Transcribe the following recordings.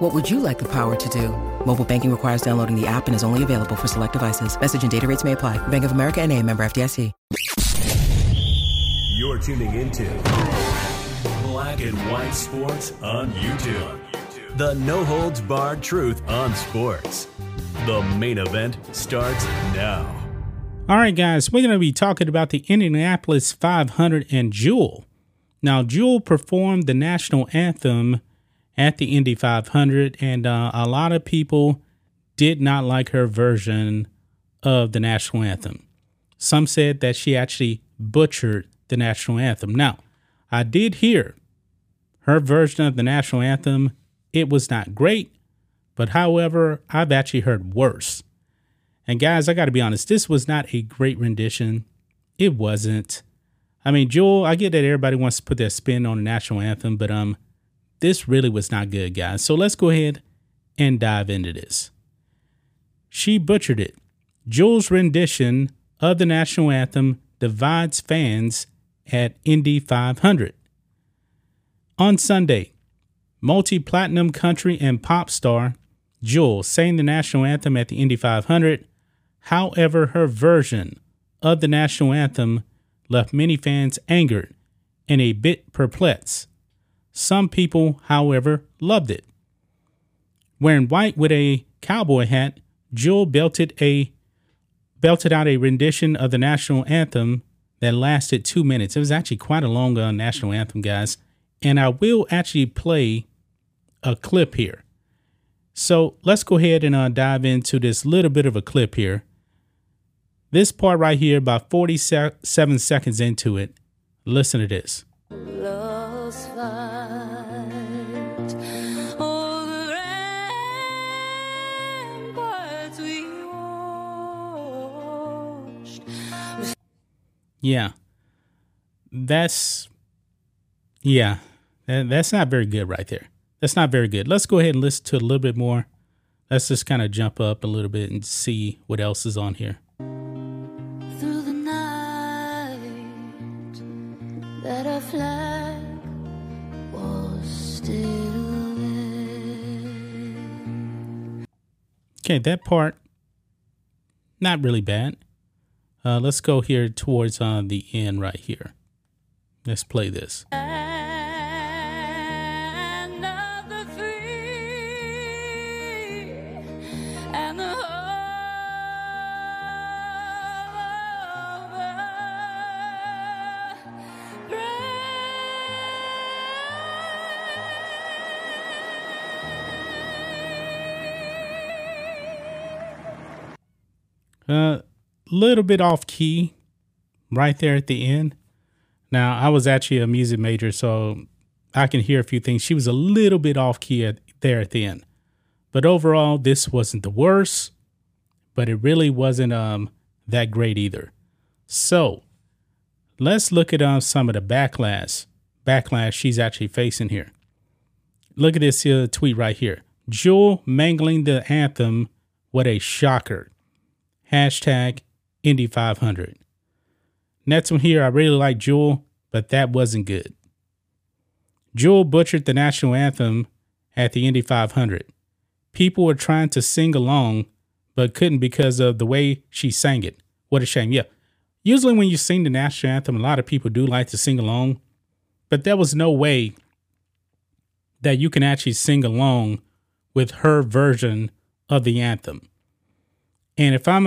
What would you like the power to do? Mobile banking requires downloading the app and is only available for select devices. Message and data rates may apply. Bank of America and a member FDIC. You're tuning into Black and White Sports on YouTube. The no holds barred truth on sports. The main event starts now. All right, guys, we're going to be talking about the Indianapolis 500 and Jewel. Now, Jewel performed the national anthem at the Indy 500, and uh, a lot of people did not like her version of the national anthem. Some said that she actually butchered the national anthem. Now, I did hear her version of the national anthem. It was not great, but however, I've actually heard worse. And guys, I got to be honest, this was not a great rendition. It wasn't. I mean, Jewel, I get that everybody wants to put their spin on the national anthem, but um, this really was not good, guys. So let's go ahead and dive into this. She butchered it. Jewel's rendition of the national anthem divides fans at Indy 500. On Sunday, multi platinum country and pop star Jewel sang the national anthem at the Indy 500. However, her version of the national anthem left many fans angered and a bit perplexed. Some people, however, loved it. Wearing white with a cowboy hat, Jewel belted a belted out a rendition of the national anthem that lasted two minutes. It was actually quite a long uh, national anthem, guys. And I will actually play a clip here. So let's go ahead and uh, dive into this little bit of a clip here. This part right here, about 47 seconds into it, listen to this. Yeah. That's yeah. That, that's not very good right there. That's not very good. Let's go ahead and listen to a little bit more. Let's just kind of jump up a little bit and see what else is on here. Through the night that a flag was still there. Okay, that part not really bad. Uh, let's go here towards uh, the end right here. Let's play this. Uh, little bit off key right there at the end. Now, I was actually a music major, so I can hear a few things. She was a little bit off key at, there at the end. But overall, this wasn't the worst, but it really wasn't um that great either. So, let's look at um, some of the backlash backlash she's actually facing here. Look at this uh, tweet right here. Jewel mangling the anthem. What a shocker. Hashtag Indy 500. Next one here, I really like Jewel, but that wasn't good. Jewel butchered the national anthem at the Indy 500. People were trying to sing along, but couldn't because of the way she sang it. What a shame. Yeah. Usually, when you sing the national anthem, a lot of people do like to sing along, but there was no way that you can actually sing along with her version of the anthem. And if I'm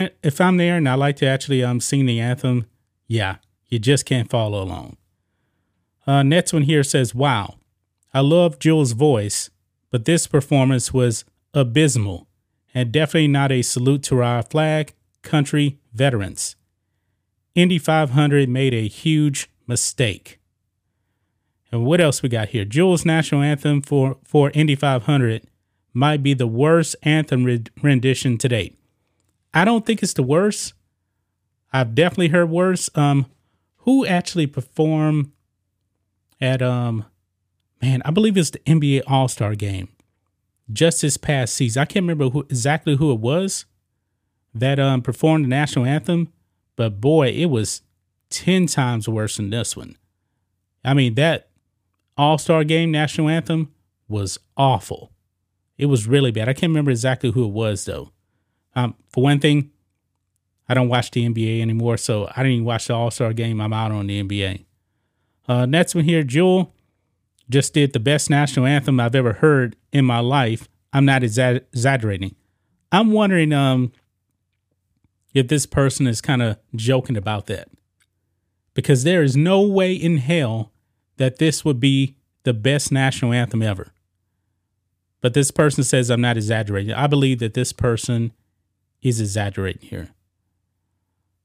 if I'm there and I like to actually um sing the anthem, Yeah, you just can't follow along. Uh, next one here says, Wow, I love Jewel's voice, but this performance was abysmal and definitely not a salute to our flag country veterans. Indy 500 made a huge mistake. And what else we got here? Jewel's national anthem for, for Indy 500 might be the worst anthem rendition to date. I don't think it's the worst. I've definitely heard worse. Um, who actually performed at um, man, I believe it's the NBA All Star Game just this past season. I can't remember who exactly who it was that um performed the national anthem, but boy, it was ten times worse than this one. I mean that All Star Game national anthem was awful. It was really bad. I can't remember exactly who it was though. Um, for one thing, I don't watch the NBA anymore, so I didn't even watch the All Star game. I'm out on the NBA. Uh, next one here, Jewel just did the best national anthem I've ever heard in my life. I'm not exa- exaggerating. I'm wondering um, if this person is kind of joking about that. Because there is no way in hell that this would be the best national anthem ever. But this person says I'm not exaggerating. I believe that this person is exaggerating here.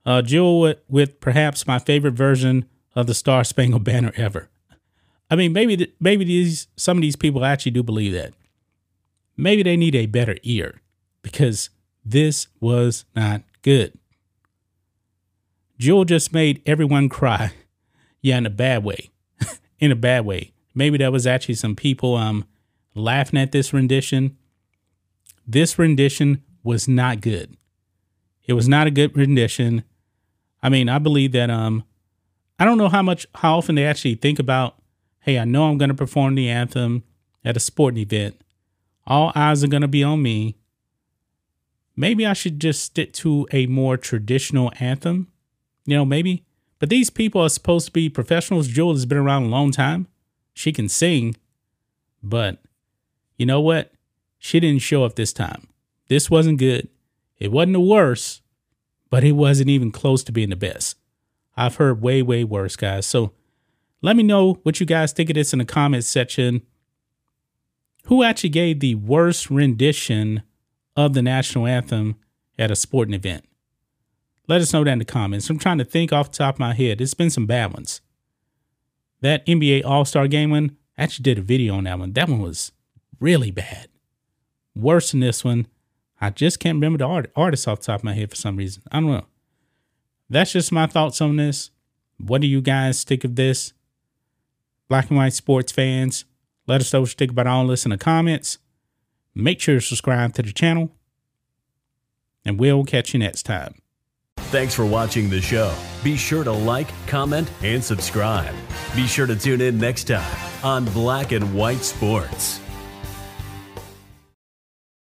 Uh, Jewel with, with perhaps my favorite version of the Star Spangled Banner ever. I mean, maybe maybe these some of these people actually do believe that. Maybe they need a better ear because this was not good. Jewel just made everyone cry. Yeah, in a bad way. in a bad way. Maybe there was actually some people um laughing at this rendition. This rendition was not good. It was not a good rendition. I mean, I believe that um I don't know how much how often they actually think about, hey, I know I'm going to perform the anthem at a sporting event. All eyes are going to be on me. Maybe I should just stick to a more traditional anthem. You know, maybe. But these people are supposed to be professionals. Jewel has been around a long time. She can sing. But you know what? She didn't show up this time. This wasn't good. It wasn't the worst, but it wasn't even close to being the best. I've heard way, way worse, guys. So let me know what you guys think of this in the comments section. Who actually gave the worst rendition of the national anthem at a sporting event? Let us know that in the comments. I'm trying to think off the top of my head. There's been some bad ones. That NBA All Star game one, I actually did a video on that one. That one was really bad. Worse than this one. I just can't remember the art- artist off the top of my head for some reason. I don't know. That's just my thoughts on this. What do you guys think of this? Black and white sports fans, let us know what you think about all this in the comments. Make sure to subscribe to the channel, and we'll catch you next time. Thanks for watching the show. Be sure to like, comment, and subscribe. Be sure to tune in next time on Black and White Sports.